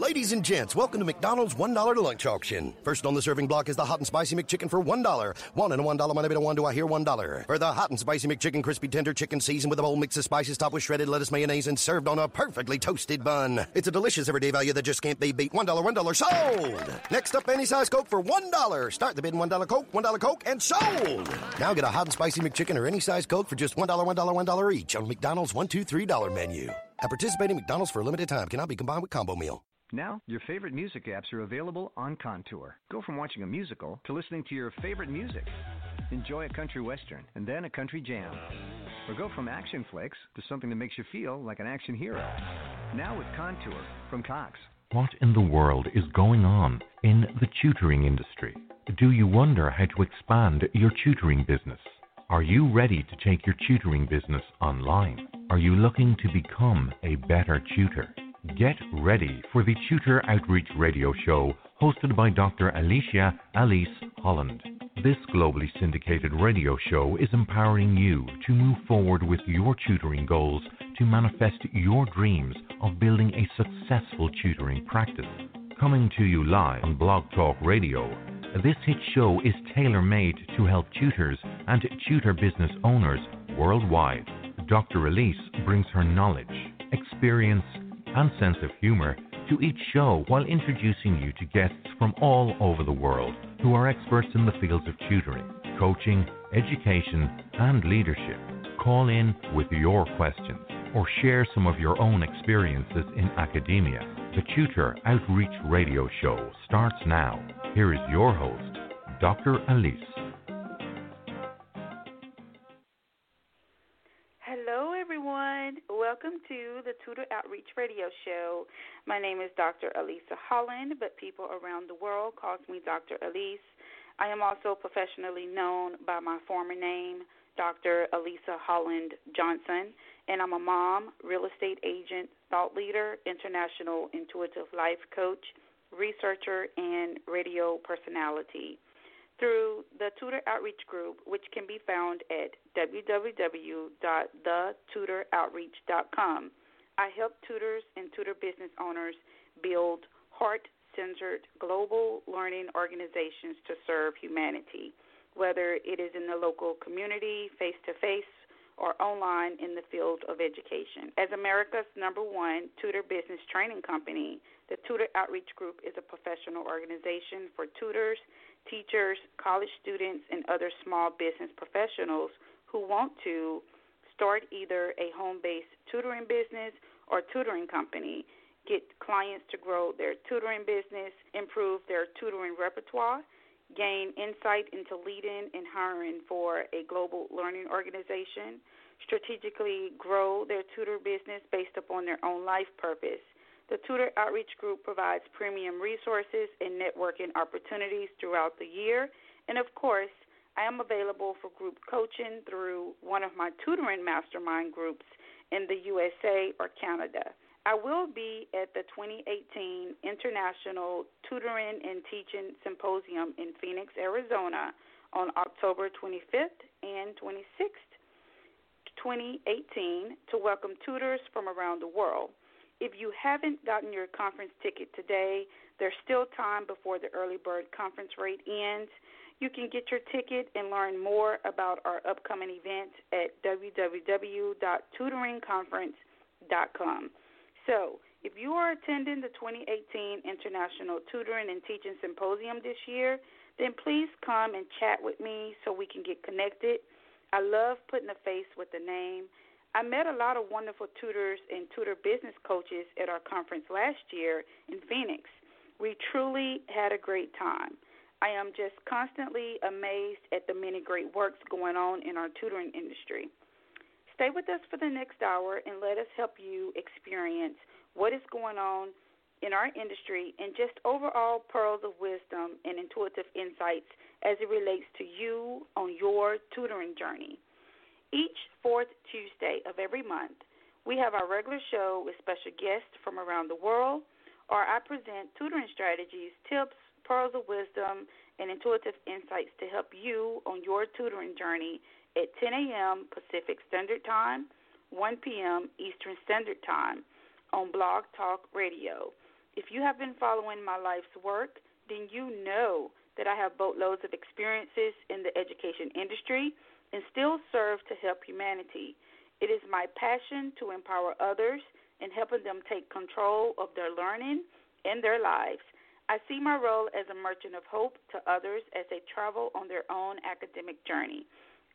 Ladies and gents, welcome to McDonald's $1 to lunch auction. First on the serving block is the hot and spicy McChicken for $1. One and a $1 money bit one do I hear $1. For the hot and spicy McChicken crispy tender chicken seasoned with a bold mix of spices topped with shredded lettuce, mayonnaise, and served on a perfectly toasted bun. It's a delicious everyday value that just can't be beat. $1, $1 sold! Next up, any size Coke for $1. Start the bid in $1 Coke, $1 Coke, and sold! Now get a hot and spicy McChicken or any size Coke for just $1, $1, $1 each on McDonald's $1, $2, $3 menu. At participating McDonald's for a limited time cannot be combined with combo meal. Now, your favorite music apps are available on Contour. Go from watching a musical to listening to your favorite music. Enjoy a country western and then a country jam. Or go from action flicks to something that makes you feel like an action hero. Now with Contour from Cox. What in the world is going on in the tutoring industry? Do you wonder how to expand your tutoring business? Are you ready to take your tutoring business online? Are you looking to become a better tutor? Get ready for the Tutor Outreach Radio Show hosted by Dr. Alicia Alise Holland. This globally syndicated radio show is empowering you to move forward with your tutoring goals to manifest your dreams of building a successful tutoring practice. Coming to you live on Blog Talk Radio, this hit show is tailor made to help tutors and tutor business owners worldwide. Dr. Alise brings her knowledge, experience, and sense of humor to each show while introducing you to guests from all over the world who are experts in the fields of tutoring, coaching, education, and leadership. Call in with your questions or share some of your own experiences in academia. The Tutor Outreach Radio Show starts now. Here is your host, Dr. Alise. My name is Dr. Alicia Holland, but people around the world call me Dr. Alise. I am also professionally known by my former name, Dr. Alicia Holland Johnson, and I'm a mom, real estate agent, thought leader, international intuitive life coach, researcher, and radio personality through the Tutor Outreach Group, which can be found at www.thetutoroutreach.com. I help tutors and tutor business owners build heart centered global learning organizations to serve humanity, whether it is in the local community, face to face, or online in the field of education. As America's number one tutor business training company, the Tutor Outreach Group is a professional organization for tutors teachers, college students, and other small business professionals who want to start either a home based tutoring business or tutoring company, get clients to grow their tutoring business, improve their tutoring repertoire, gain insight into leading and hiring for a global learning organization, strategically grow their tutor business based upon their own life purpose the Tutor Outreach Group provides premium resources and networking opportunities throughout the year. And of course, I am available for group coaching through one of my tutoring mastermind groups in the USA or Canada. I will be at the 2018 International Tutoring and Teaching Symposium in Phoenix, Arizona on October 25th and 26th, 2018, to welcome tutors from around the world. If you haven't gotten your conference ticket today, there's still time before the early bird conference rate ends. You can get your ticket and learn more about our upcoming event at www.tutoringconference.com. So, if you are attending the 2018 International Tutoring and Teaching Symposium this year, then please come and chat with me so we can get connected. I love putting a face with a name I met a lot of wonderful tutors and tutor business coaches at our conference last year in Phoenix. We truly had a great time. I am just constantly amazed at the many great works going on in our tutoring industry. Stay with us for the next hour and let us help you experience what is going on in our industry and just overall pearls of wisdom and intuitive insights as it relates to you on your tutoring journey. Each fourth Tuesday of every month, we have our regular show with special guests from around the world, or I present tutoring strategies, tips, pearls of wisdom, and intuitive insights to help you on your tutoring journey at 10 a.m. Pacific Standard Time, 1 p.m. Eastern Standard Time on Blog Talk Radio. If you have been following my life's work, then you know that I have boatloads of experiences in the education industry and still serve to help humanity. It is my passion to empower others and helping them take control of their learning and their lives. I see my role as a merchant of hope to others as they travel on their own academic journey.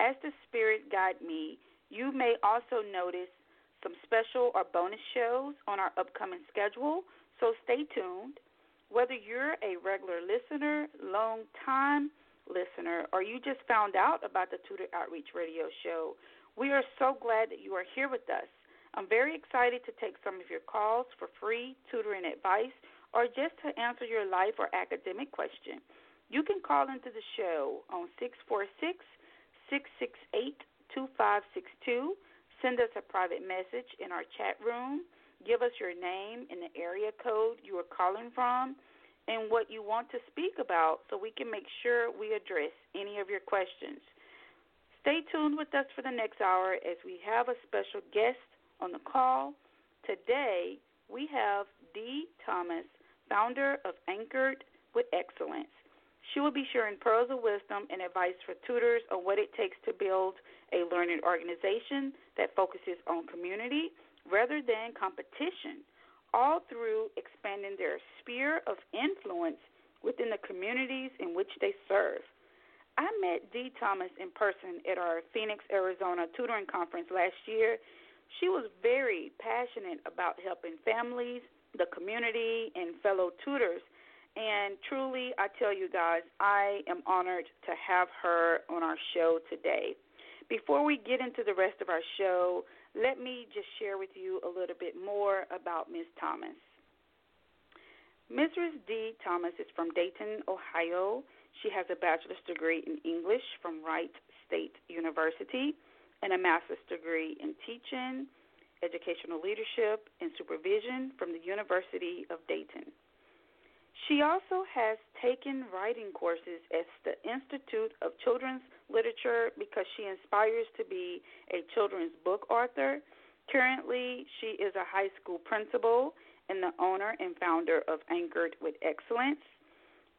As the Spirit guide me, you may also notice some special or bonus shows on our upcoming schedule, so stay tuned. Whether you're a regular listener, long time listener, or you just found out about the Tutor Outreach Radio Show, we are so glad that you are here with us. I'm very excited to take some of your calls for free tutoring advice or just to answer your life or academic question. You can call into the show on 646 668 2562. Send us a private message in our chat room. Give us your name and the area code you are calling from and what you want to speak about so we can make sure we address any of your questions. Stay tuned with us for the next hour as we have a special guest on the call. Today, we have Dee Thomas, founder of Anchored with Excellence. She will be sharing pearls of wisdom and advice for tutors on what it takes to build a learning organization that focuses on community rather than competition, all through expanding their sphere of influence within the communities in which they serve. I met Dee Thomas in person at our Phoenix, Arizona tutoring conference last year. She was very passionate about helping families, the community, and fellow tutors and truly, I tell you guys, I am honored to have her on our show today. Before we get into the rest of our show, let me just share with you a little bit more about Ms. Thomas. Mrs. Dee Thomas is from Dayton, Ohio. She has a bachelor's degree in English from Wright State University and a master's degree in teaching, educational leadership, and supervision from the University of Dayton. She also has taken writing courses at the Institute of Children's Literature because she inspires to be a children's book author. Currently, she is a high school principal and the owner and founder of Anchored with Excellence.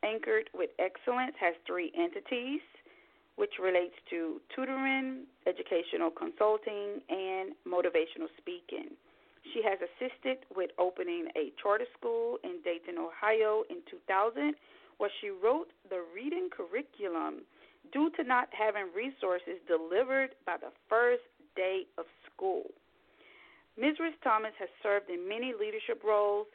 Anchored with Excellence has three entities, which relates to tutoring, educational consulting, and motivational speaking. She has assisted with opening a charter school in Dayton, Ohio in 2000, where she wrote the reading curriculum due to not having resources delivered by the first day of school. Mrs. Thomas has served in many leadership roles.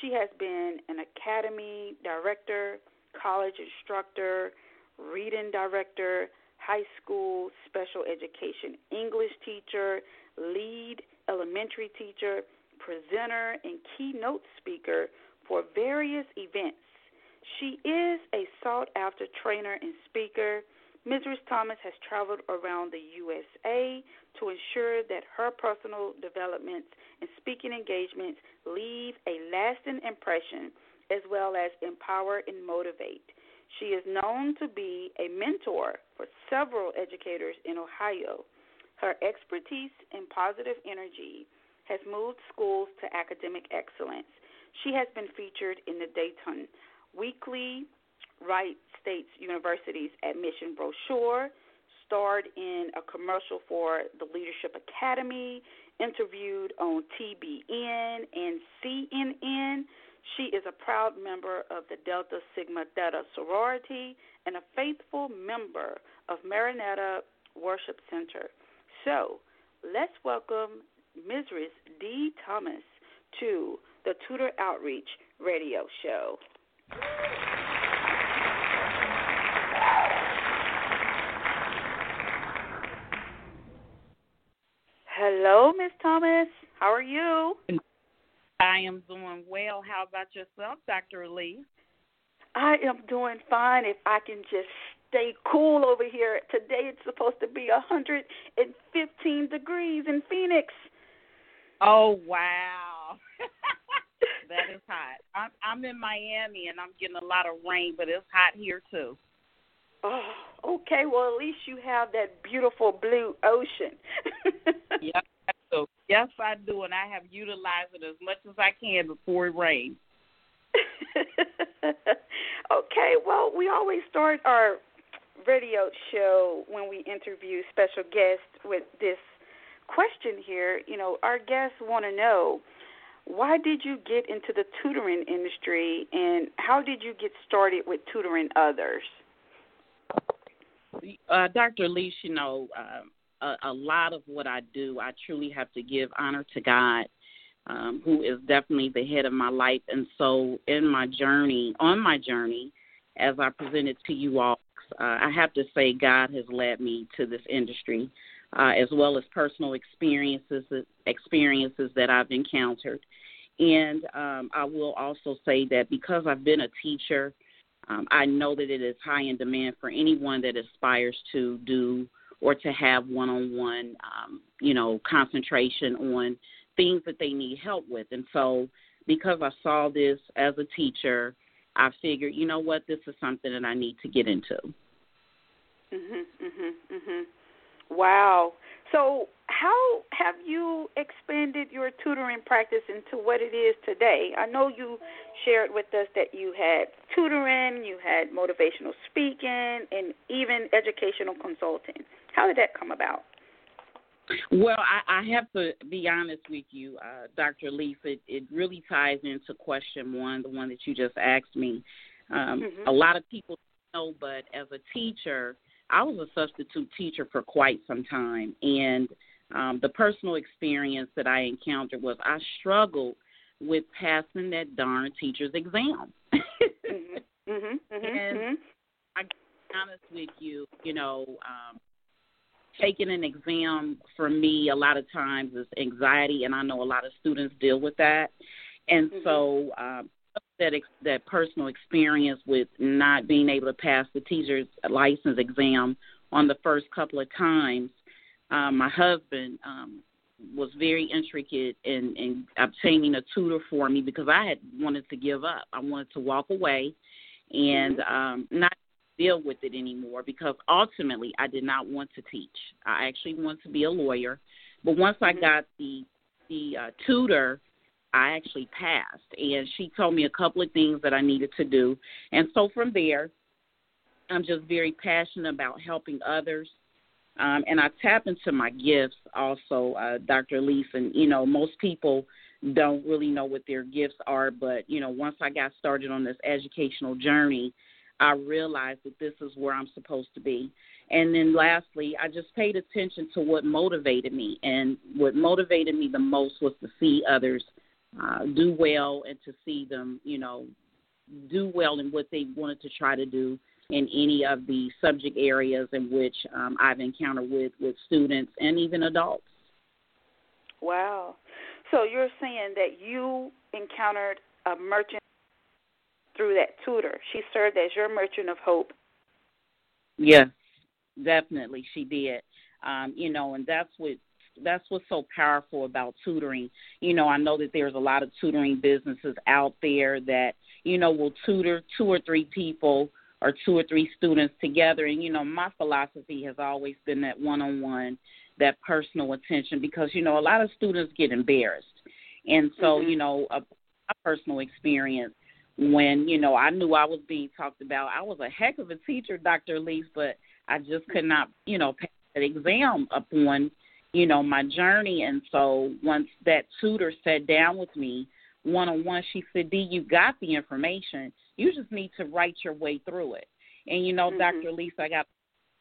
She has been an academy director, college instructor, reading director, high school special education English teacher, lead elementary teacher, presenter, and keynote speaker for various events. She is a sought after trainer and speaker. Mrs. Thomas has traveled around the USA to ensure that her personal developments and speaking engagements leave a lasting impression as well as empower and motivate. She is known to be a mentor for several educators in Ohio. Her expertise and positive energy has moved schools to academic excellence. She has been featured in the Dayton Weekly, Wright State's University's admission brochure, starred in a commercial for the Leadership Academy, interviewed on TBN and CNN. She is a proud member of the Delta Sigma Theta sorority and a faithful member of Marinetta Worship Center. So let's welcome Mrs. Dee Thomas to the Tutor Outreach Radio Show. Hello, Miss Thomas. How are you? I am doing well. How about yourself, Dr. Lee? I am doing fine. If I can just stay cool over here. Today it's supposed to be 115 degrees in Phoenix. Oh wow. that is hot. I'm I'm in Miami and I'm getting a lot of rain, but it's hot here too. Oh, okay. Well, at least you have that beautiful blue ocean. yes, Do. Yes, I do, and I have utilized it as much as I can before it rains. okay, well, we always start our radio show when we interview special guests with this question here. You know, our guests want to know why did you get into the tutoring industry and how did you get started with tutoring others? Uh, Dr. Leash, you know, uh, a, a lot of what I do, I truly have to give honor to God, um, who is definitely the head of my life. And so, in my journey, on my journey, as I presented to you all, uh, I have to say God has led me to this industry, uh, as well as personal experiences experiences that I've encountered. And um, I will also say that because I've been a teacher, um, I know that it is high in demand for anyone that aspires to do or to have one-on-one, um, you know, concentration on things that they need help with. And so, because I saw this as a teacher, I figured, you know what, this is something that I need to get into. Mhm, mhm, mhm. Wow. So, how have you expanded your tutoring practice into what it is today? I know you shared with us that you had tutoring, you had motivational speaking, and even educational consulting. How did that come about? Well, I, I have to be honest with you, uh, Dr. Leaf. It, it really ties into question one, the one that you just asked me. Um, mm-hmm. A lot of people know, but as a teacher, I was a substitute teacher for quite some time, and um, the personal experience that I encountered was I struggled with passing that darn teacher's exam. mm-hmm, mm-hmm, mm-hmm, and mm-hmm. I honest with you, you know, um, taking an exam for me a lot of times is anxiety, and I know a lot of students deal with that. And mm-hmm. so um, that ex- that personal experience with not being able to pass the teacher's license exam on the first couple of times um, my husband um, was very intricate in, in obtaining a tutor for me because I had wanted to give up. I wanted to walk away and mm-hmm. um, not deal with it anymore because ultimately I did not want to teach. I actually wanted to be a lawyer, but once mm-hmm. I got the the uh, tutor, I actually passed, and she told me a couple of things that I needed to do, and so from there, I'm just very passionate about helping others um, and I tap into my gifts also, uh, Dr. Leaf. And, you know, most people don't really know what their gifts are, but, you know, once I got started on this educational journey, I realized that this is where I'm supposed to be. And then lastly, I just paid attention to what motivated me. And what motivated me the most was to see others uh, do well and to see them, you know, do well in what they wanted to try to do in any of the subject areas in which um, I've encountered with, with students and even adults. Wow. So you're saying that you encountered a merchant through that tutor. She served as your merchant of hope. Yes, definitely she did. Um, you know, and that's what that's what's so powerful about tutoring. You know, I know that there's a lot of tutoring businesses out there that, you know, will tutor two or three people or two or three students together. And, you know, my philosophy has always been that one on one, that personal attention, because, you know, a lot of students get embarrassed. And so, mm-hmm. you know, a, a personal experience when, you know, I knew I was being talked about. I was a heck of a teacher, Dr. Leaf, but I just could not, you know, pass that exam upon, you know, my journey. And so once that tutor sat down with me one on one, she said, Dee, you got the information you just need to write your way through it. And you know, mm-hmm. Dr. Lisa, I got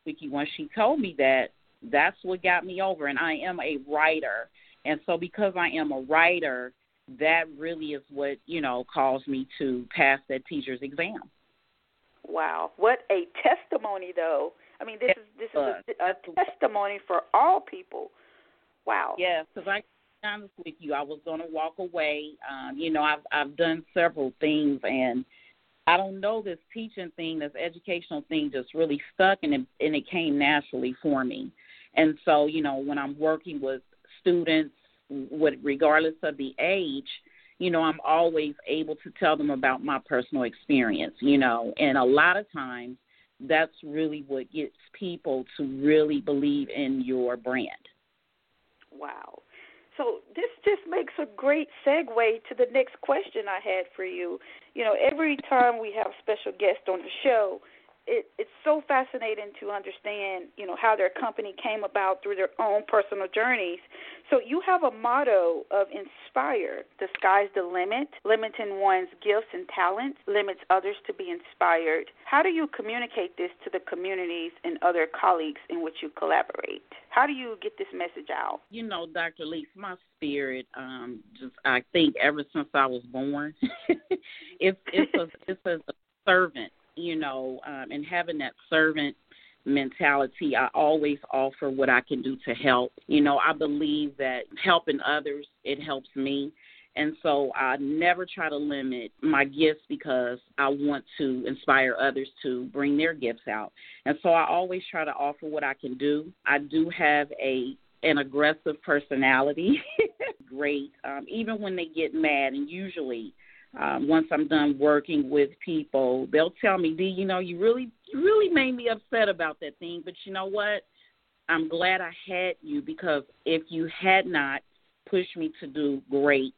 Vicky when she told me that, that's what got me over. And I am a writer, and so because I am a writer, that really is what you know caused me to pass that teacher's exam. Wow, what a testimony, though. I mean, this is this is a, a testimony for all people. Wow. Yeah, because I honest with you, I was going to walk away. Um, you know, I've I've done several things, and I don't know this teaching thing, this educational thing, just really stuck, and it, and it came naturally for me. And so, you know, when I'm working with students, with regardless of the age, you know, I'm always able to tell them about my personal experience. You know, and a lot of times, that's really what gets people to really believe in your brand. Wow. So this just makes a great segue to the next question I had for you. You know, every time we have special guests on the show, it, it's so fascinating to understand, you know, how their company came about through their own personal journeys. So you have a motto of inspire, the sky's the limit, limiting one's gifts and talents limits others to be inspired. How do you communicate this to the communities and other colleagues in which you collaborate? How do you get this message out? You know, Dr. Leaks, my spirit, um, just I think ever since I was born, it's it's a it's a servant you know, um, and having that servant mentality, I always offer what I can do to help. You know, I believe that helping others, it helps me. And so I never try to limit my gifts because I want to inspire others to bring their gifts out. And so I always try to offer what I can do. I do have a an aggressive personality. Great. Um, even when they get mad, and usually um, once I'm done working with people, they'll tell me, "Dee, you know, you really, you really made me upset about that thing, but you know what? I'm glad I had you because if you had not pushed me to do great,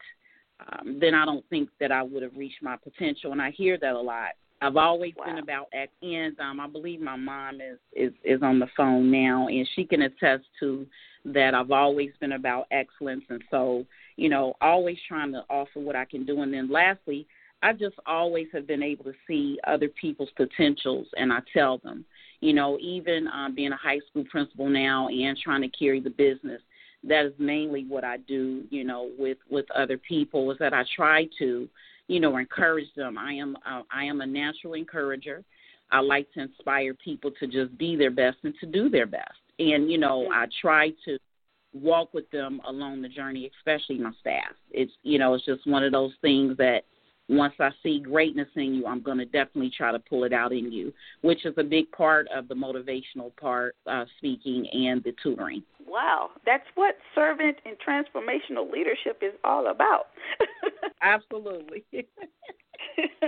um, then I don't think that I would have reached my potential." And I hear that a lot. I've always wow. been about ends. Um, I believe my mom is, is is on the phone now, and she can attest to that. I've always been about excellence, and so you know, always trying to offer what I can do. And then lastly, I just always have been able to see other people's potentials, and I tell them, you know, even um, being a high school principal now and trying to carry the business, that is mainly what I do, you know, with with other people is that I try to, you know, encourage them. I am uh, I am a natural encourager. I like to inspire people to just be their best and to do their best. And you know, I try to walk with them along the journey, especially my staff. It's you know, it's just one of those things that once I see greatness in you, I'm going to definitely try to pull it out in you, which is a big part of the motivational part, uh, speaking and the tutoring. Wow, that's what servant and transformational leadership is all about. Absolutely.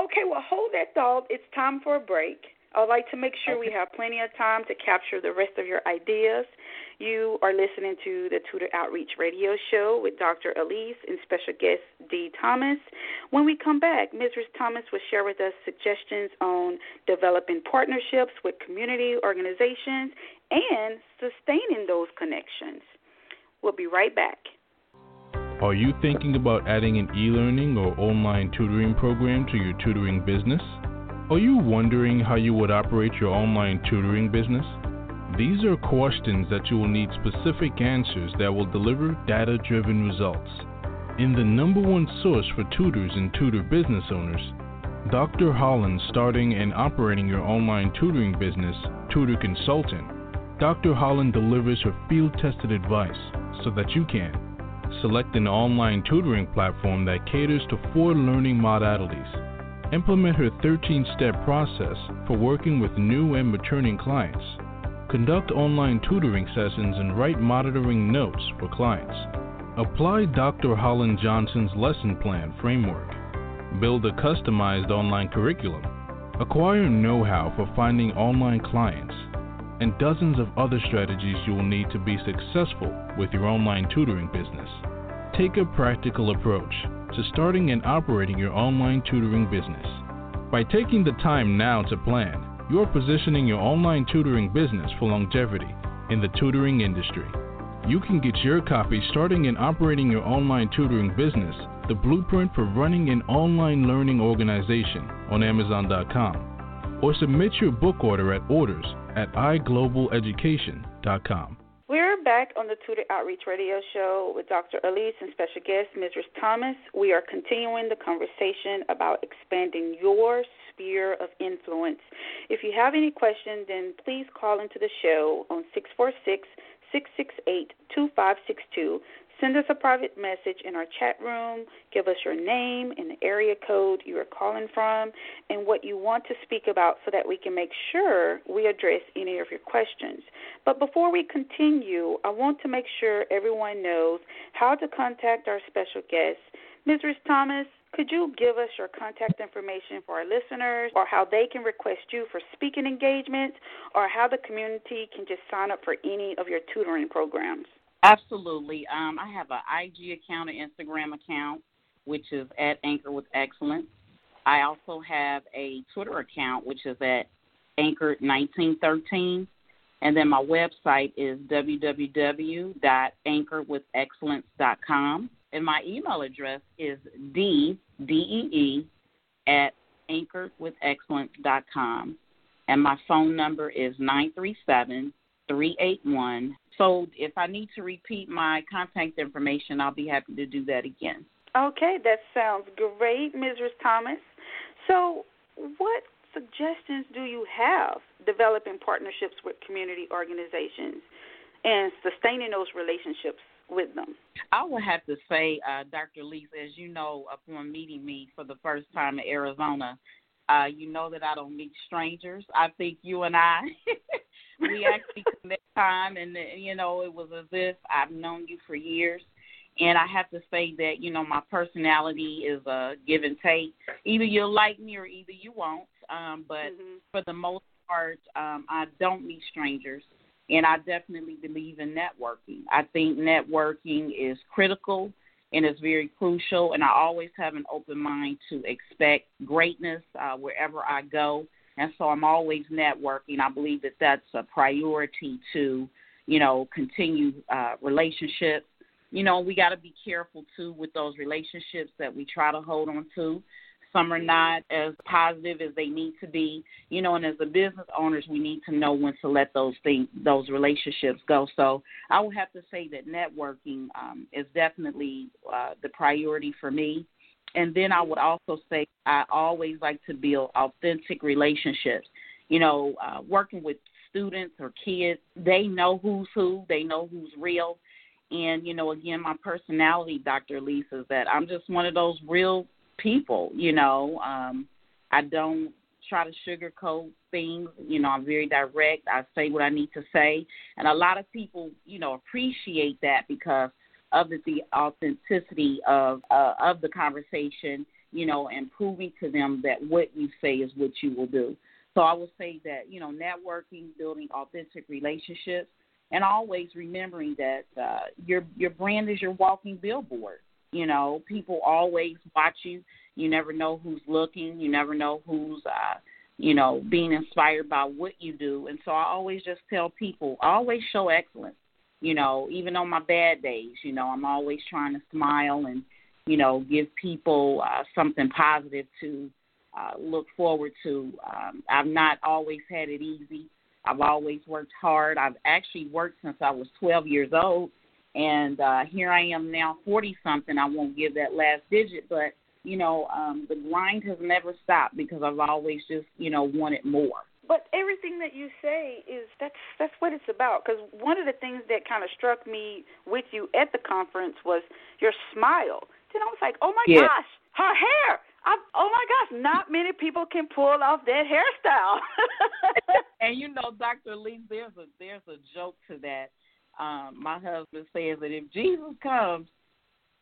okay, well, hold that thought. It's time for a break. I would like to make sure we have plenty of time to capture the rest of your ideas. You are listening to the Tutor Outreach Radio Show with Dr. Alise and special guest Dee Thomas. When we come back, Mrs. Thomas will share with us suggestions on developing partnerships with community organizations and sustaining those connections. We'll be right back. Are you thinking about adding an e learning or online tutoring program to your tutoring business? Are you wondering how you would operate your online tutoring business? These are questions that you will need specific answers that will deliver data driven results. In the number one source for tutors and tutor business owners, Dr. Holland starting and operating your online tutoring business, Tutor Consultant, Dr. Holland delivers her field tested advice so that you can select an online tutoring platform that caters to four learning modalities Implement her 13 step process for working with new and returning clients. Conduct online tutoring sessions and write monitoring notes for clients. Apply Dr. Holland Johnson's lesson plan framework. Build a customized online curriculum. Acquire know how for finding online clients. And dozens of other strategies you will need to be successful with your online tutoring business. Take a practical approach to starting and operating your online tutoring business. By taking the time now to plan, you are positioning your online tutoring business for longevity in the tutoring industry. You can get your copy starting and operating your online tutoring business, the blueprint for running an online learning organization on Amazon.com, or submit your book order at orders at iglobaleducation.com. Back on the Tutor Outreach Radio Show with Dr. Alise and special guest Mrs. Thomas. We are continuing the conversation about expanding your sphere of influence. If you have any questions, then please call into the show on 646 668 2562. Send us a private message in our chat room. Give us your name and the area code you are calling from and what you want to speak about so that we can make sure we address any of your questions. But before we continue, I want to make sure everyone knows how to contact our special guest. Mrs. Thomas, could you give us your contact information for our listeners or how they can request you for speaking engagements or how the community can just sign up for any of your tutoring programs? Absolutely. Um, I have an IG account, an Instagram account, which is at Anchor with Excellence. I also have a Twitter account, which is at Anchor1913. And then my website is www.anchorwithexcellence.com. And my email address is d, D-E-E, at anchorwithexcellence.com. And my phone number is 937 381. So if I need to repeat my contact information, I'll be happy to do that again. Okay, that sounds great, Mrs. Thomas. So, what suggestions do you have developing partnerships with community organizations and sustaining those relationships with them? I would have to say, uh, Dr. Lisa, as you know, upon meeting me for the first time in Arizona, uh, you know that I don't meet strangers. I think you and I, we actually connect time, and you know, it was as if I've known you for years. And I have to say that you know my personality is a give and take. Either you'll like me or either you won't. Um, but mm-hmm. for the most part, um, I don't meet strangers, and I definitely believe in networking. I think networking is critical and it's very crucial. And I always have an open mind to expect greatness uh, wherever I go. And so I'm always networking. I believe that that's a priority to, you know, continue uh, relationships. You know, we got to be careful too with those relationships that we try to hold on to. Some are not as positive as they need to be, you know. And as the business owners, we need to know when to let those things, those relationships go. So I would have to say that networking um, is definitely uh, the priority for me. And then I would also say I always like to build authentic relationships. You know, uh, working with students or kids, they know who's who, they know who's real. And, you know, again, my personality, Dr. Lisa, is that I'm just one of those real people. You know, um, I don't try to sugarcoat things. You know, I'm very direct. I say what I need to say, and a lot of people, you know, appreciate that because of the, the authenticity of uh, of the conversation. You know, and proving to them that what you say is what you will do. So I would say that you know, networking, building authentic relationships, and always remembering that uh, your your brand is your walking billboard. You know, people always watch you. You never know who's looking. You never know who's, uh, you know, being inspired by what you do. And so I always just tell people, always show excellence. You know, even on my bad days, you know, I'm always trying to smile and, you know, give people uh, something positive to uh, look forward to. Um, I've not always had it easy. I've always worked hard. I've actually worked since I was 12 years old and uh, here I am now, 40 something. I won't give that last digit, but you know, um, the grind has never stopped because I've always just, you know, wanted more. But everything that you say is that's that's what it's about. Because one of the things that kind of struck me with you at the conference was your smile. Then I was like, oh my yeah. gosh, her hair. I, oh my gosh, not many people can pull off that hairstyle. and you know, Dr. Lee, there's a there's a joke to that um, my husband says that if Jesus comes,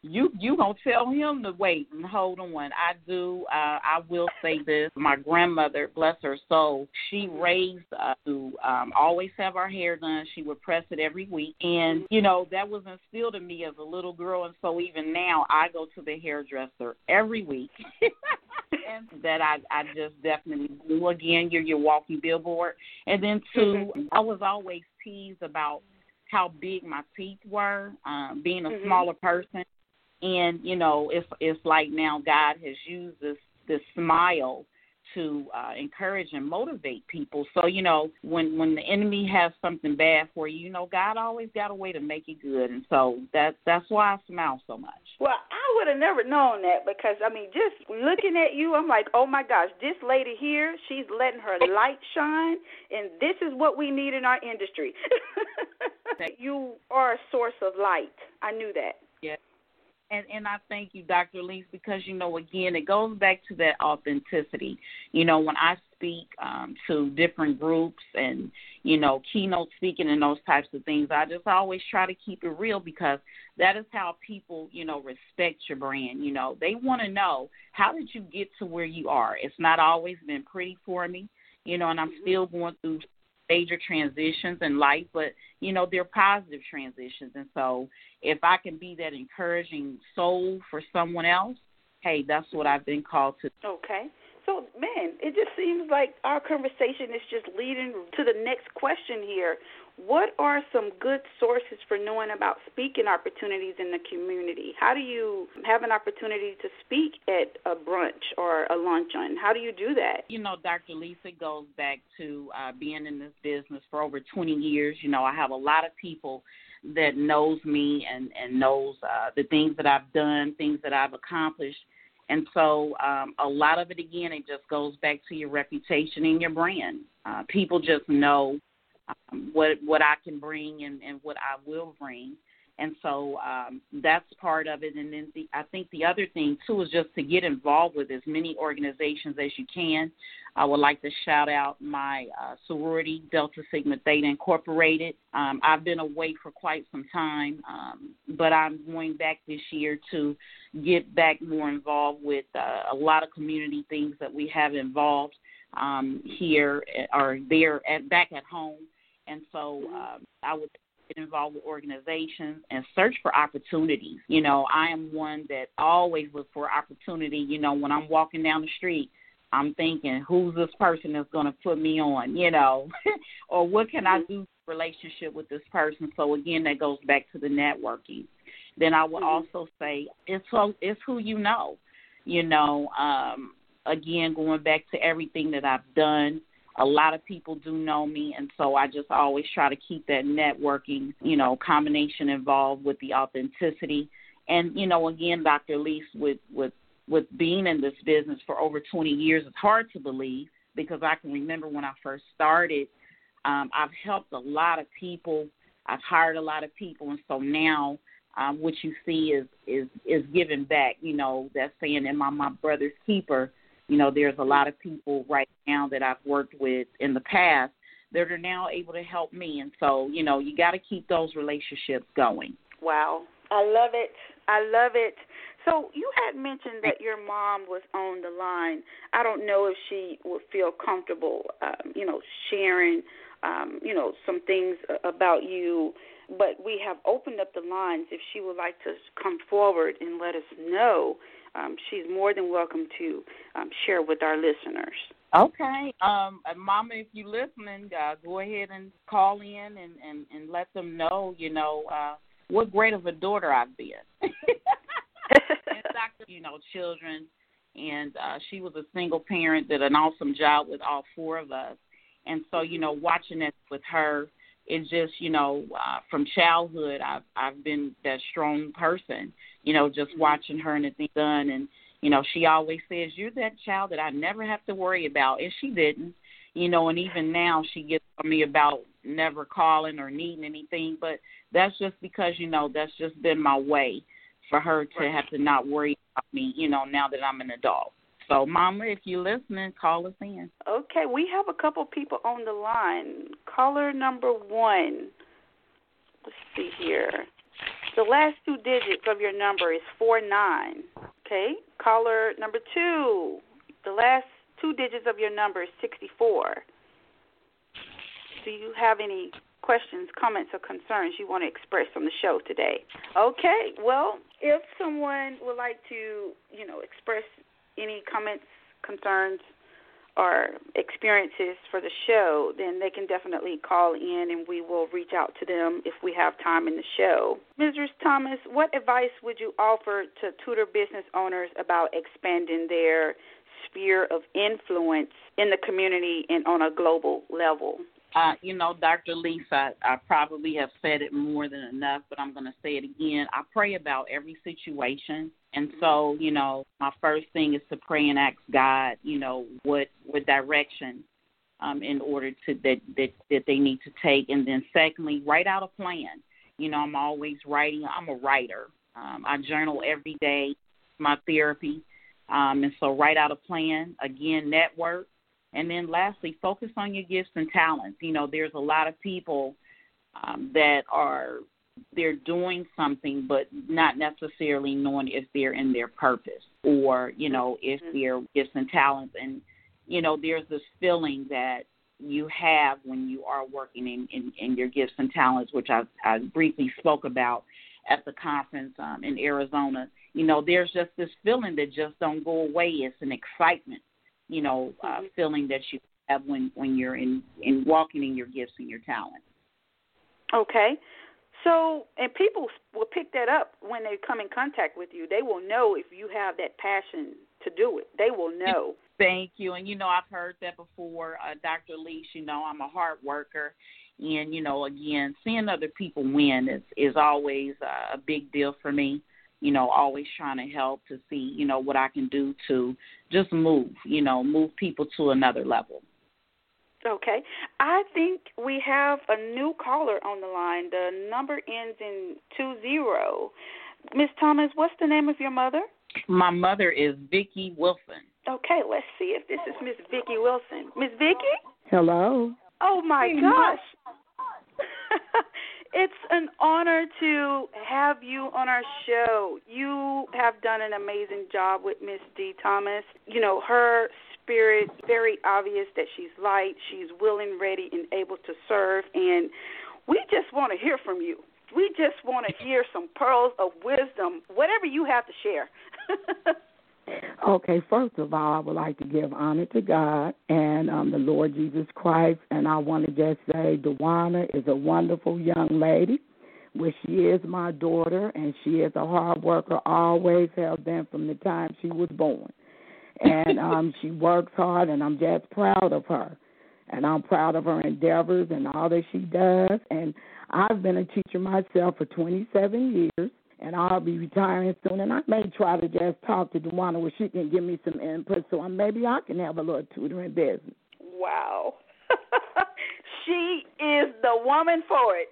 you you gonna tell him to wait and hold on. I do. Uh, I will say this: my grandmother, bless her soul, she raised us to um, always have our hair done. She would press it every week, and you know that was instilled in me as a little girl. And so even now, I go to the hairdresser every week. and that I I just definitely do. Again, you're your walking billboard, and then 2 mm-hmm. I was always teased about how big my teeth were, um, being a mm-hmm. smaller person, and you know, it's it's like now God has used this this smile to uh, encourage and motivate people. So you know, when when the enemy has something bad for you, you know, God always got a way to make it good, and so that that's why I smile so much. Well, I would have never known that because I mean, just looking at you, I'm like, oh my gosh, this lady here, she's letting her light shine, and this is what we need in our industry. you are a source of light. I knew that. Yeah. And and I thank you, Dr. Lees, because you know again it goes back to that authenticity. You know, when I speak um, to different groups and you know keynote speaking and those types of things, I just always try to keep it real because that is how people you know respect your brand. You know, they want to know how did you get to where you are. It's not always been pretty for me, you know, and I'm mm-hmm. still going through major transitions in life, but you know they're positive transitions, and so if I can be that encouraging soul for someone else, hey, that's what I've been called to. Okay. So, man, it just seems like our conversation is just leading to the next question here. What are some good sources for knowing about speaking opportunities in the community? How do you have an opportunity to speak at a brunch or a luncheon? How do you do that? You know, Dr. Lisa goes back to uh, being in this business for over 20 years. You know, I have a lot of people that knows me and and knows uh, the things that I've done, things that I've accomplished and so um, a lot of it, again, it just goes back to your reputation and your brand. Uh, people just know um, what what I can bring and, and what I will bring. And so um, that's part of it. And then the, I think the other thing too is just to get involved with as many organizations as you can. I would like to shout out my uh, sorority, Delta Sigma Theta Incorporated. Um, I've been away for quite some time, um, but I'm going back this year to get back more involved with uh, a lot of community things that we have involved um, here or there at back at home. And so uh, I would get involved with organizations and search for opportunities. You know, I am one that always looks for opportunity. You know, when I'm walking down the street, I'm thinking, who's this person that's going to put me on, you know, or what can I mm-hmm. do relationship with this person? So again, that goes back to the networking. Then I would mm-hmm. also say it's who, it's who you know, you know. Um, again, going back to everything that I've done, a lot of people do know me, and so I just always try to keep that networking, you know, combination involved with the authenticity. And you know, again, Dr. Lease, with with with being in this business for over 20 years, it's hard to believe because I can remember when I first started. Um, I've helped a lot of people. I've hired a lot of people, and so now um, what you see is is is giving back. You know, that saying, "Am I my brother's keeper?" You know, there's a lot of people right now that I've worked with in the past that are now able to help me, and so you know, you got to keep those relationships going. Wow, I love it. I love it. So you had mentioned that your mom was on the line. I don't know if she would feel comfortable, um, you know, sharing, um, you know, some things about you. But we have opened up the lines. If she would like to come forward and let us know, um, she's more than welcome to um, share with our listeners. Okay, um, Mama, if you're listening, uh, go ahead and call in and, and, and let them know, you know, uh, what great of a daughter I've been. doctor, you know, children, and uh, she was a single parent, did an awesome job with all four of us. And so, you know, watching it with her, it's just, you know, uh, from childhood, I've I've been that strong person. You know, just mm-hmm. watching her and the done, and you know, she always says, "You're that child that I never have to worry about," and she didn't. You know, and even now she gets on me about never calling or needing anything, but that's just because you know that's just been my way for her to right. have to not worry about me, you know, now that I'm an adult. So, Mama, if you're listening, call us in. Okay, we have a couple people on the line. Caller number one. Let's see here. The last two digits of your number is four nine. Okay. Caller number two. The last two digits of your number is sixty four. Do you have any questions, comments, or concerns you want to express on the show today? Okay. Well, if someone would like to, you know, express any comments, concerns, or experiences for the show, then they can definitely call in and we will reach out to them if we have time in the show. Mrs. Thomas, what advice would you offer to tutor business owners about expanding their sphere of influence in the community and on a global level? Uh, you know, Dr. Lisa, I probably have said it more than enough, but I'm going to say it again. I pray about every situation. And so, you know, my first thing is to pray and ask God, you know, what what direction um, in order to that, that that they need to take, and then secondly, write out a plan. You know, I'm always writing. I'm a writer. Um, I journal every day. My therapy, um, and so write out a plan. Again, network. And then lastly, focus on your gifts and talents. You know, there's a lot of people um, that are they're doing something but not necessarily knowing if they're in their purpose or, you know, if mm-hmm. they're gifts and talents and you know, there's this feeling that you have when you are working in, in, in your gifts and talents, which I, I briefly spoke about at the conference um, in Arizona. You know, there's just this feeling that just don't go away. It's an excitement, you know, uh, mm-hmm. feeling that you have when when you're in in walking in your gifts and your talents. Okay. So, and people will pick that up when they come in contact with you. They will know if you have that passion to do it. They will know. Thank you. And you know, I've heard that before, uh, Dr. Leash. You know, I'm a hard worker, and you know, again, seeing other people win is is always uh, a big deal for me. You know, always trying to help to see, you know, what I can do to just move, you know, move people to another level. Okay. I think we have a new caller on the line. The number ends in two zero. Miss Thomas, what's the name of your mother? My mother is Vicki Wilson. Okay, let's see if this is Miss Vicki Wilson. Miss Vicki? Hello. Oh my hey, gosh. it's an honor to have you on our show. You have done an amazing job with Miss Dee Thomas. You know, her spirit, very obvious that she's light, she's willing, ready, and able to serve. And we just want to hear from you. We just want to hear some pearls of wisdom, whatever you have to share. okay, first of all, I would like to give honor to God and um, the Lord Jesus Christ. And I want to just say, Dewana is a wonderful young lady. Which she is my daughter, and she is a hard worker, always have been from the time she was born and um she works hard and I'm just proud of her. And I'm proud of her endeavors and all that she does and I've been a teacher myself for 27 years and I'll be retiring soon and I may try to just talk to Dewana where she can give me some input so maybe I can have a little tutoring business. Wow. she is the woman for it.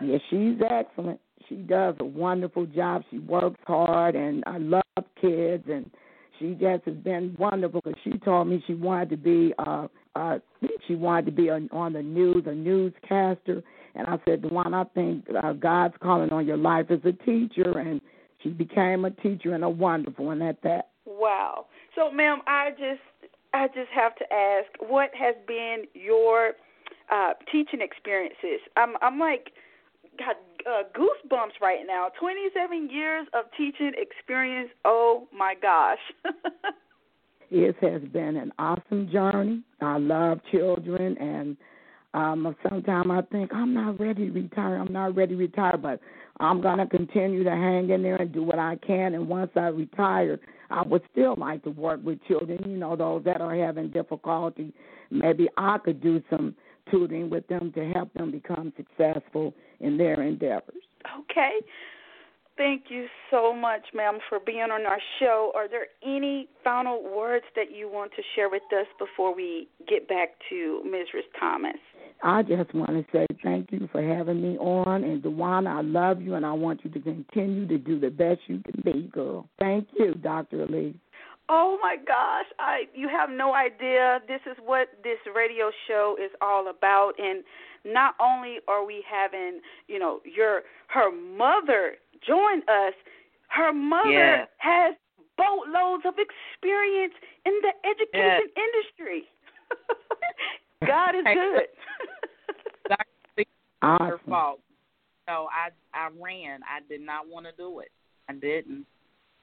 yeah, she's excellent. She does a wonderful job. She works hard and I love kids and she just has been wonderful because she told me she wanted to be uh uh she wanted to be on, on the news a newscaster and I said the one I think uh, God's calling on your life as a teacher and she became a teacher and a wonderful one at that. Wow. So ma'am, I just I just have to ask what has been your uh teaching experiences? I'm I'm like got uh, goosebumps right now. 27 years of teaching experience. Oh my gosh. it has been an awesome journey. I love children, and um, sometimes I think I'm not ready to retire. I'm not ready to retire, but I'm going to continue to hang in there and do what I can. And once I retire, I would still like to work with children, you know, those that are having difficulty. Maybe I could do some tutoring with them to help them become successful in their endeavors. Okay. Thank you so much, ma'am, for being on our show. Are there any final words that you want to share with us before we get back to Mrs. Thomas? I just want to say thank you for having me on. And Dewana, I love you, and I want you to continue to do the best you can be, girl. Thank you, Dr. Alise. Oh my gosh, I you have no idea. This is what this radio show is all about and not only are we having, you know, your her mother join us, her mother yeah. has boatloads of experience in the education yeah. industry. God is good. That's her fault. So I I ran. I did not want to do it. I didn't.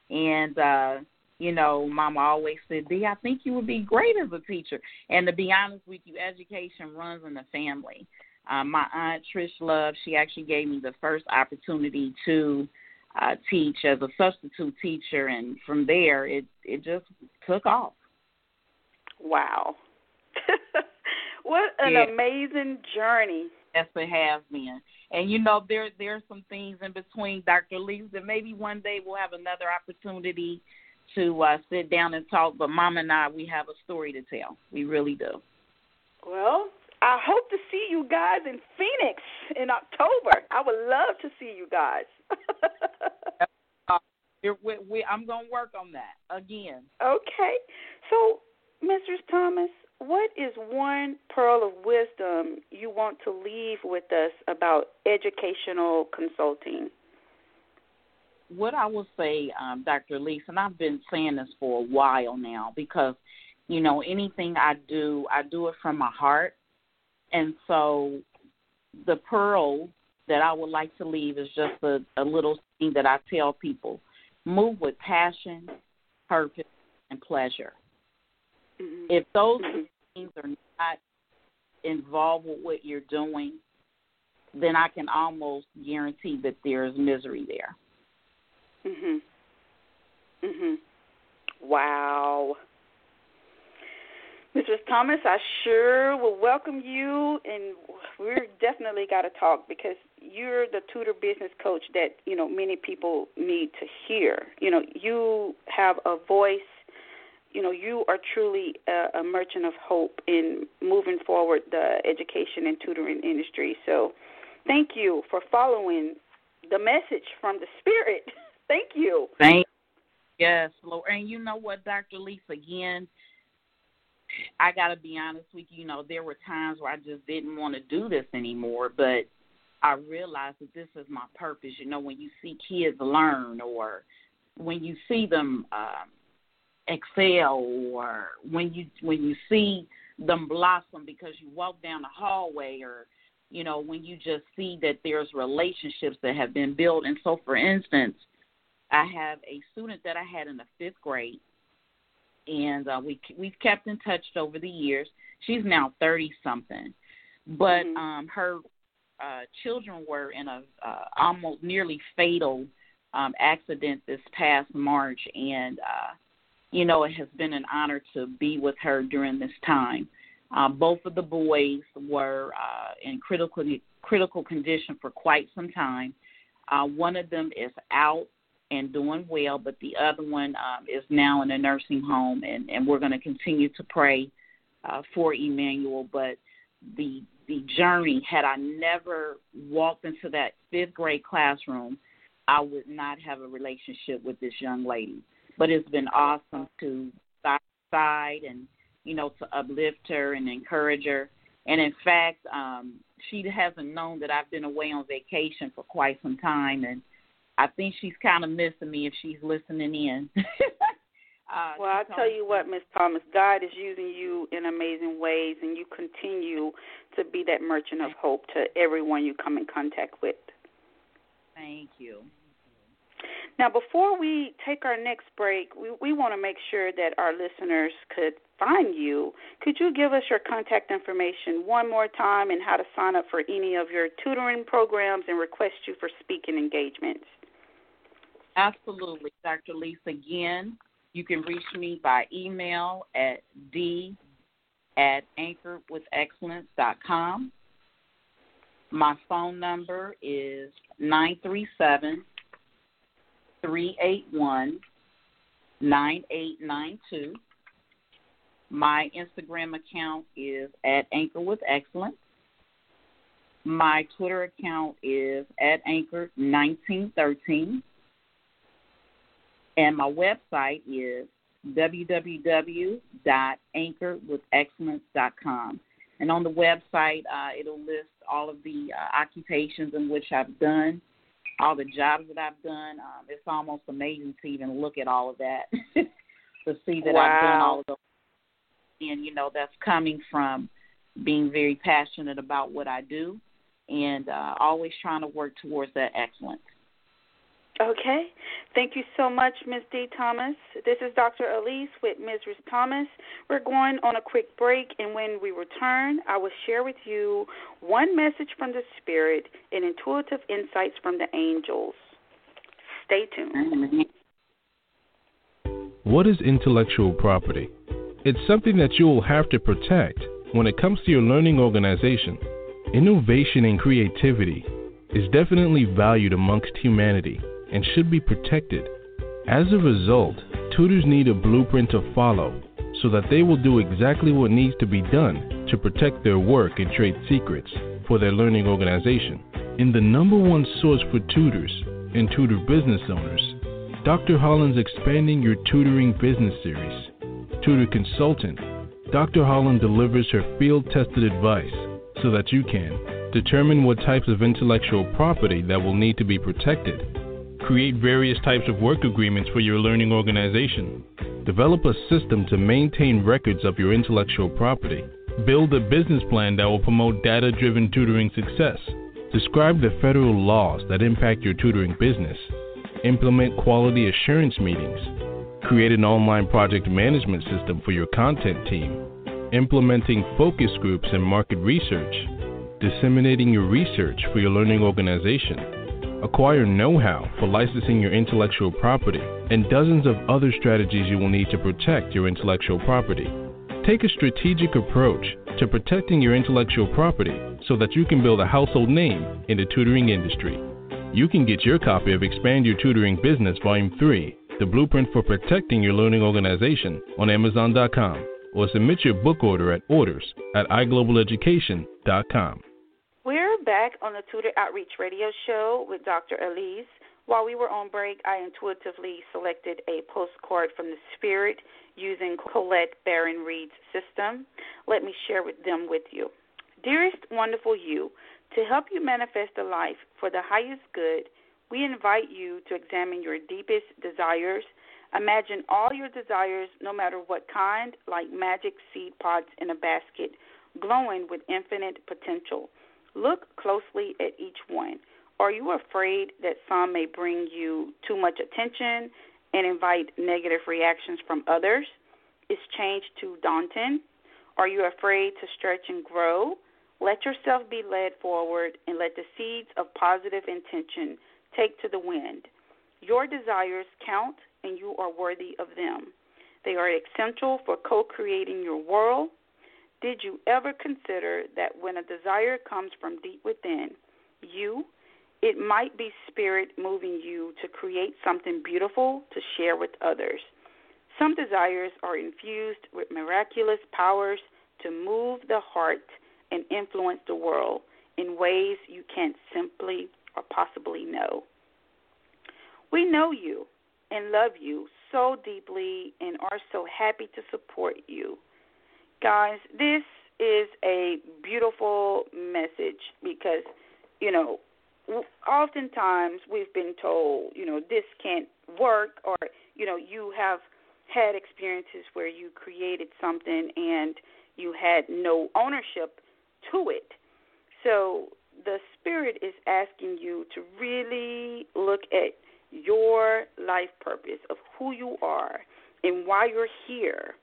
And uh you know, Mama always said, "Dee, I think you would be great as a teacher." And to be honest with you, education runs in the family. Uh, my aunt Trish Love, she actually gave me the first opportunity to uh, teach as a substitute teacher, and from there, it it just took off. Wow, what an yeah. amazing journey! Yes, it has been. And you know, there there are some things in between, Dr. Lee, that maybe one day we'll have another opportunity to uh, sit down and talk. But Mom and I, we have a story to tell. We really do. Well, I hope to see you guys in Phoenix in October. I would love to see you guys. uh, we, we, I'm going to work on that again. Okay. So, Mrs. Thomas, what is one pearl of wisdom you want to leave with us about educational consulting? What I will say, um, Dr. Alise, and I've been saying this for a while now because you know, anything I do, I do it from my heart. And so the pearl that I would like to leave is just a, a little thing that I tell people move with passion, purpose, and pleasure. Mm-hmm. If those mm-hmm. things are not involved with what you're doing, then I can almost guarantee that there's misery there. Mhm. Mhm. Wow. Mrs. Thomas, I sure will welcome you, and we're definitely got to talk because you're the tutor business coach that you know many people need to hear. You know, you have a voice. You know, you are truly a, a merchant of hope in moving forward the education and tutoring industry. So, thank you for following the message from the Spirit. thank you. Thank. Yes, Lord, and you know what, Dr. Lisa, again I got to be honest with you, you know, there were times where I just didn't want to do this anymore, but I realized that this is my purpose. You know, when you see kids learn or when you see them uh, excel or when you when you see them blossom because you walk down the hallway or you know when you just see that there's relationships that have been built and so for instance i have a student that i had in the fifth grade and uh, we we've kept in touch over the years. She's now thirty something, but mm-hmm. um, her uh, children were in a uh, almost nearly fatal um, accident this past March, and uh, you know it has been an honor to be with her during this time. Uh, both of the boys were uh, in critical critical condition for quite some time. Uh, one of them is out and doing well, but the other one um, is now in a nursing home, and, and we're going to continue to pray uh, for Emmanuel. But the the journey, had I never walked into that fifth grade classroom, I would not have a relationship with this young lady. But it's been awesome to side and you know to uplift her and encourage her. And in fact, um, she hasn't known that I've been away on vacation for quite some time, and I think she's kind of missing me if she's listening in. uh, well, I tell you what, Miss Thomas, God is using you in amazing ways, and you continue to be that merchant of hope to everyone you come in contact with. Thank you. Now, before we take our next break, we, we want to make sure that our listeners could find you. Could you give us your contact information one more time and how to sign up for any of your tutoring programs and request you for speaking engagements? Absolutely, Dr. Lisa. Again, you can reach me by email at d at anchorwithexcellence.com. My phone number is 937 381 9892. My Instagram account is at Anchored with Excellence. My Twitter account is at Anchor 1913. And my website is www.anchorwithexcellence.com. And on the website, uh, it'll list all of the uh, occupations in which I've done, all the jobs that I've done. Um, it's almost amazing to even look at all of that to see that wow. I've done all of those. And, you know, that's coming from being very passionate about what I do and uh, always trying to work towards that excellence. Okay. Thank you so much, Ms. Dee. Thomas. This is Dr. Alise with Mrs. Thomas. We're going on a quick break, and when we return, I will share with you one message from the Spirit and intuitive insights from the angels. Stay tuned. What is intellectual property? It's something that you will have to protect when it comes to your learning organization. Innovation and creativity is definitely valued amongst humanity and should be protected. As a result, tutors need a blueprint to follow so that they will do exactly what needs to be done to protect their work and trade secrets for their learning organization. In the number one source for tutors and tutor business owners, Dr. Holland's Expanding Your Tutoring Business Series. Tutor Consultant, Dr. Holland delivers her field tested advice so that you can determine what types of intellectual property that will need to be protected create various types of work agreements for your learning organization, Develop a system to maintain records of your intellectual property. Build a business plan that will promote data driven tutoring success. Describe the federal laws that impact your tutoring business. Implement quality assurance meetings. Create an online project management system for your content team. Implementing focus groups and market research. Disseminating your research for your learning organization acquire know how for licensing your intellectual property, and dozens of other strategies you will need to protect your intellectual property. Take a strategic approach to protecting your intellectual property so that you can build a household name in the tutoring industry. You can get your copy of Expand Your Tutoring Business Volume 3, The Blueprint for Protecting Your Learning Organization, on Amazon.com or submit your book order at orders at iglobaleducation.com. Back on the Tutor Outreach Radio Show with Dr. Alise. While we were on break, I intuitively selected a postcard from the Spirit using Colette Baron Reid's system. Let me share with them with you. Dearest wonderful you, to help you manifest a life for the highest good, we invite you to examine your deepest desires. Imagine all your desires, no matter what kind, like magic seed pods in a basket, glowing with infinite potential. Look closely at each one. Are you afraid that some may bring you too much attention and invite negative reactions from others? Is change too daunting? Are you afraid to stretch and grow? Let yourself be led forward and let the seeds of positive intention take to the wind. Your desires count and you are worthy of them. They are essential for co creating your world did you ever consider that when a desire comes from deep within you, it might be spirit moving you to create something beautiful to share with others? Some desires are infused with miraculous powers to move the heart and influence the world in ways you can't simply or possibly know. We know you and love you so deeply and are so happy to support you. Guys, this is a beautiful message because, you know, oftentimes we've been told, you know, this can't work or, you know, you have had experiences where you created something and you had no ownership to it. So the Spirit is asking you to really look at your life purpose of who you are and why you're here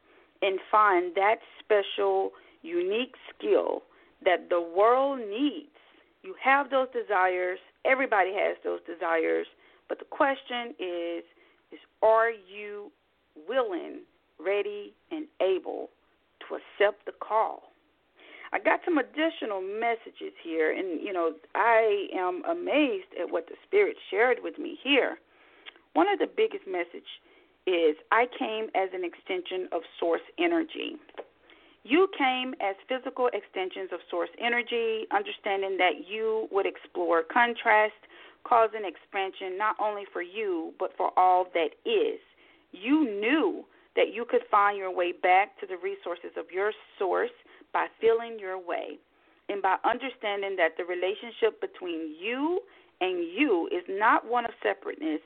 and find that special, unique skill that the world needs. You have those desires, everybody has those desires, but the question is is are you willing, ready and able to accept the call? I got some additional messages here and you know, I am amazed at what the spirit shared with me here. One of the biggest message is I came as an extension of source energy. You came as physical extensions of source energy, understanding that you would explore contrast, cause causing expansion not only for you, but for all that is. You knew that you could find your way back to the resources of your source by feeling your way and by understanding that the relationship between you and you is not one of separateness,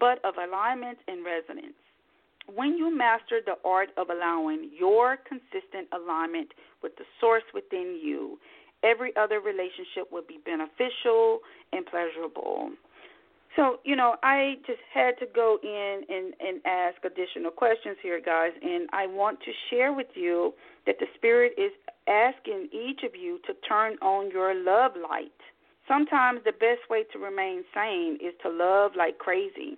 but of alignment and resonance. When you master the art of allowing your consistent alignment with the source within you, every other relationship will be beneficial and pleasurable. So, you know, I just had to go in and, and ask additional questions here, guys, and I want to share with you that the Spirit is asking each of you to turn on your love light. Sometimes the best way to remain sane is to love like crazy.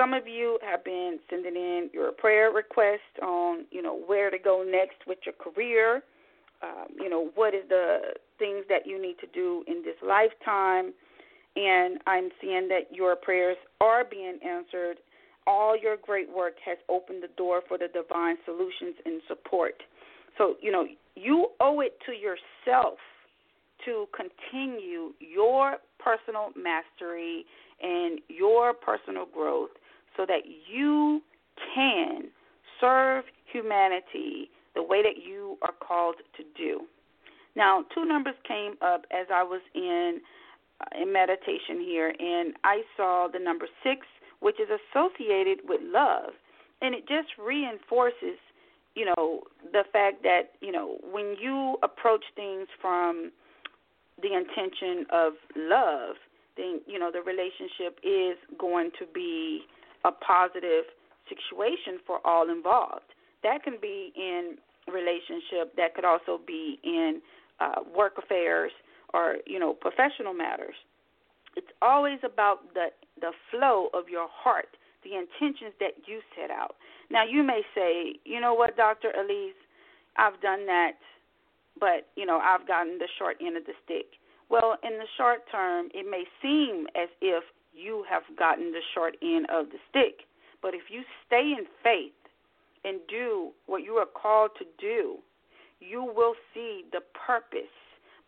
Some of you have been sending in your prayer requests on, you know, where to go next with your career. Um, you know, what is the things that you need to do in this lifetime. And I'm seeing that your prayers are being answered. All your great work has opened the door for the divine solutions and support. So, you know, you owe it to yourself to continue your personal mastery and your personal growth so that you can serve humanity the way that you are called to do. Now, two numbers came up as I was in uh, in meditation here, and I saw the number six, which is associated with love, and it just reinforces, you know, the fact that you know when you approach things from the intention of love, then you know the relationship is going to be a positive situation for all involved. That can be in relationship. That could also be in uh, work affairs or you know professional matters. It's always about the the flow of your heart, the intentions that you set out. Now you may say, you know what, Doctor Alise, I've done that, but you know I've gotten the short end of the stick. Well, in the short term, it may seem as if you have gotten the short end of the stick, but if you stay in faith and do what you are called to do, you will see the purpose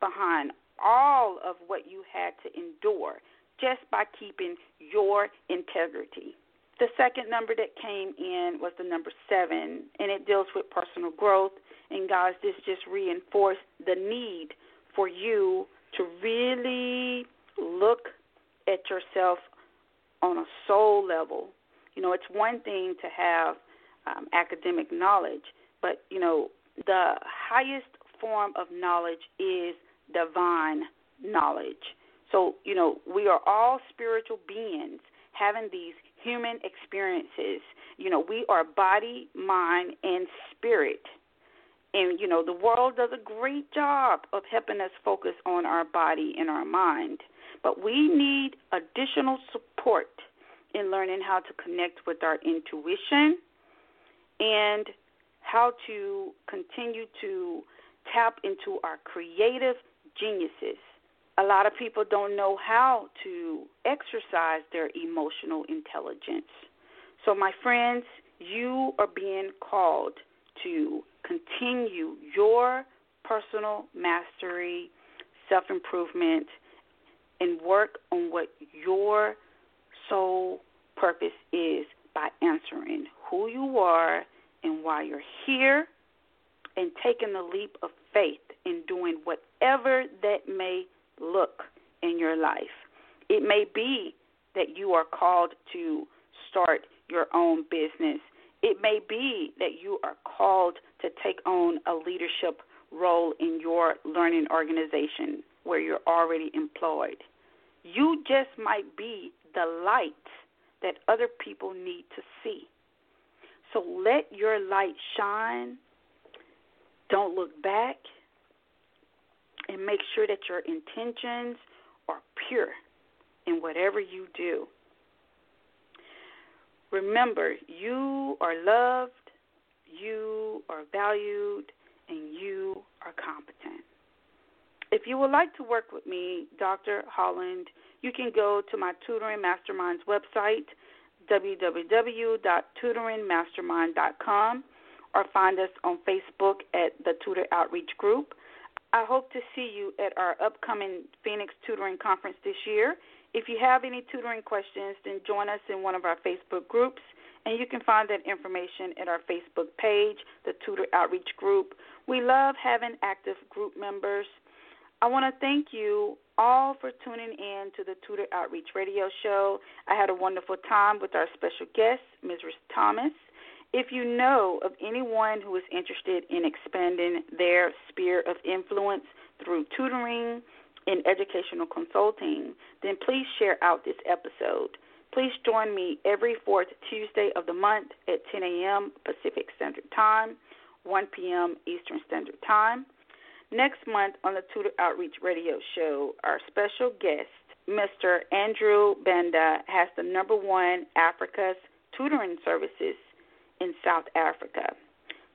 behind all of what you had to endure just by keeping your integrity. The second number that came in was the number seven, and it deals with personal growth. And guys, this just reinforced the need for you to really look at yourself on a soul level. You know, it's one thing to have um, academic knowledge, but you know, the highest form of knowledge is divine knowledge. So, you know, we are all spiritual beings having these human experiences. You know, we are body, mind, and spirit. And, you know, the world does a great job of helping us focus on our body and our mind. But we need additional support in learning how to connect with our intuition and how to continue to tap into our creative geniuses. A lot of people don't know how to exercise their emotional intelligence. So, my friends, you are being called to continue your personal mastery, self improvement, and work on what your soul purpose is by answering who you are and why you're here and taking the leap of faith in doing whatever that may look in your life. It may be that you are called to start your own business. It may be that you are called to take on a leadership role in your learning organization where you're already employed. You just might be the light that other people need to see. So let your light shine. Don't look back. And make sure that your intentions are pure in whatever you do. Remember, you are loved, you are valued, and you are competent. If you would like to work with me, Dr. Holland, you can go to my Tutoring Masterminds website, www.tutoringmastermind.com, or find us on Facebook at the Tutor Outreach Group. I hope to see you at our upcoming Phoenix Tutoring Conference this year. If you have any tutoring questions, then join us in one of our Facebook groups, and you can find that information at our Facebook page, the Tutor Outreach Group. We love having active group members. I want to thank you all for tuning in to the Tutor Outreach Radio Show. I had a wonderful time with our special guest, Ms. Thomas. If you know of anyone who is interested in expanding their sphere of influence through tutoring and educational consulting, then please share out this episode. Please join me every fourth Tuesday of the month at 10 a.m. Pacific Standard Time, 1 p.m. Eastern Standard Time. Next month on the Tutor Outreach Radio Show, our special guest, Mr. Andrew Banda, has the number one Africa's tutoring services in South Africa.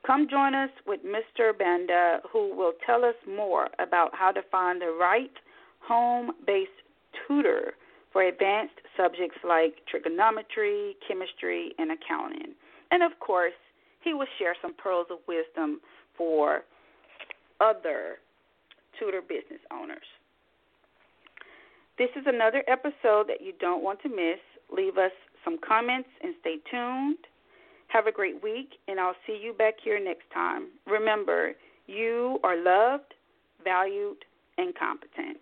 Come join us with Mr. Banda, who will tell us more about how to find the right home based tutor for advanced subjects like trigonometry, chemistry, and accounting. And of course, he will share some pearls of wisdom for other tutor business owners. This is another episode that you don't want to miss. Leave us some comments and stay tuned. Have a great week, and I'll see you back here next time. Remember, you are loved, valued, and competent.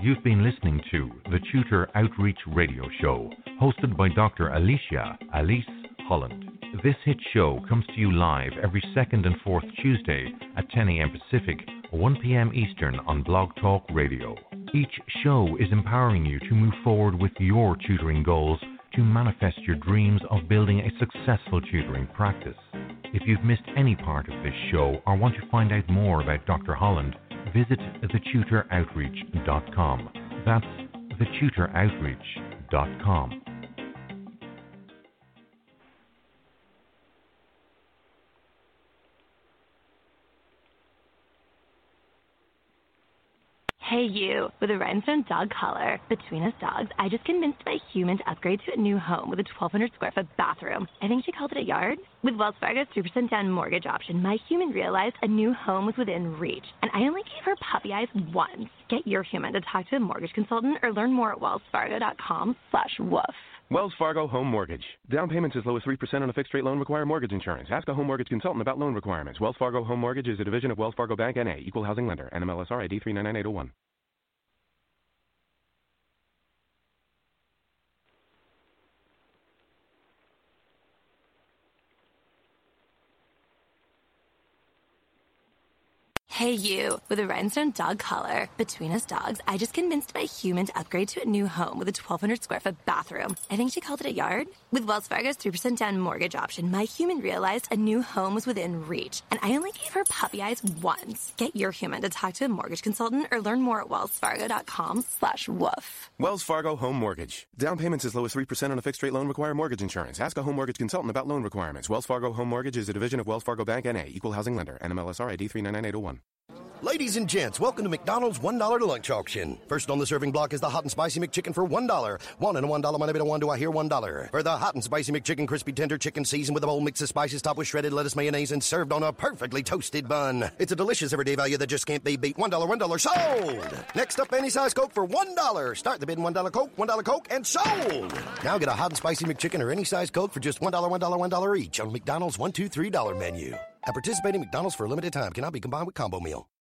You've been listening to the Tutor Outreach Radio Show, hosted by Dr. Alicia Alise Holland. This hit show comes to you live every second and fourth Tuesday at 10 a.m. Pacific, 1 p.m. Eastern on Blog Talk Radio. Each show is empowering you to move forward with your tutoring goals to manifest your dreams of building a successful tutoring practice. If you've missed any part of this show or want to find out more about Dr. Holland, visit thetutoroutreach.com. That's thetutoroutreach.com. Hey, you, with a rhinestone dog collar. Between us dogs, I just convinced my human to upgrade to a new home with a 1,200 square foot bathroom. I think she called it a yard. With Wells Fargo's 3% down mortgage option, my human realized a new home was within reach, and I only gave her puppy eyes once. Get your human to talk to a mortgage consultant or learn more at wellsfargo.com slash woof. Wells Fargo Home Mortgage. Down payments as low as 3% on a fixed rate loan require mortgage insurance. Ask a home mortgage consultant about loan requirements. Wells Fargo Home Mortgage is a division of Wells Fargo Bank NA, equal housing lender, NMLSR ID 399801. Hey, you, with a rhinestone dog collar. Between us dogs, I just convinced my human to upgrade to a new home with a 1,200 square foot bathroom. I think she called it a yard. With Wells Fargo's 3% down mortgage option, my human realized a new home was within reach, and I only gave her puppy eyes once. Get your human to talk to a mortgage consultant or learn more at wellsfargo.com slash woof. Wells Fargo Home Mortgage. Down payments as low as 3% on a fixed rate loan require mortgage insurance. Ask a home mortgage consultant about loan requirements. Wells Fargo Home Mortgage is a division of Wells Fargo Bank NA, equal housing lender, NMLSR ID 399801. Ladies and gents, welcome to McDonald's $1 to lunch auction. First on the serving block is the hot and spicy McChicken for $1. One and a $1 money bit one do I hear $1. For the hot and spicy McChicken crispy tender chicken seasoned with a bold mix of spices topped with shredded lettuce, mayonnaise, and served on a perfectly toasted bun. It's a delicious everyday value that just can't be beat. $1, $1 sold! Next up, any size Coke for $1. Start the bid in $1 Coke, $1 Coke, and sold! Now get a hot and spicy McChicken or any size Coke for just $1, $1, $1 each on McDonald's $1, $2, $3 menu. At participating McDonald's for a limited time cannot be combined with combo meal.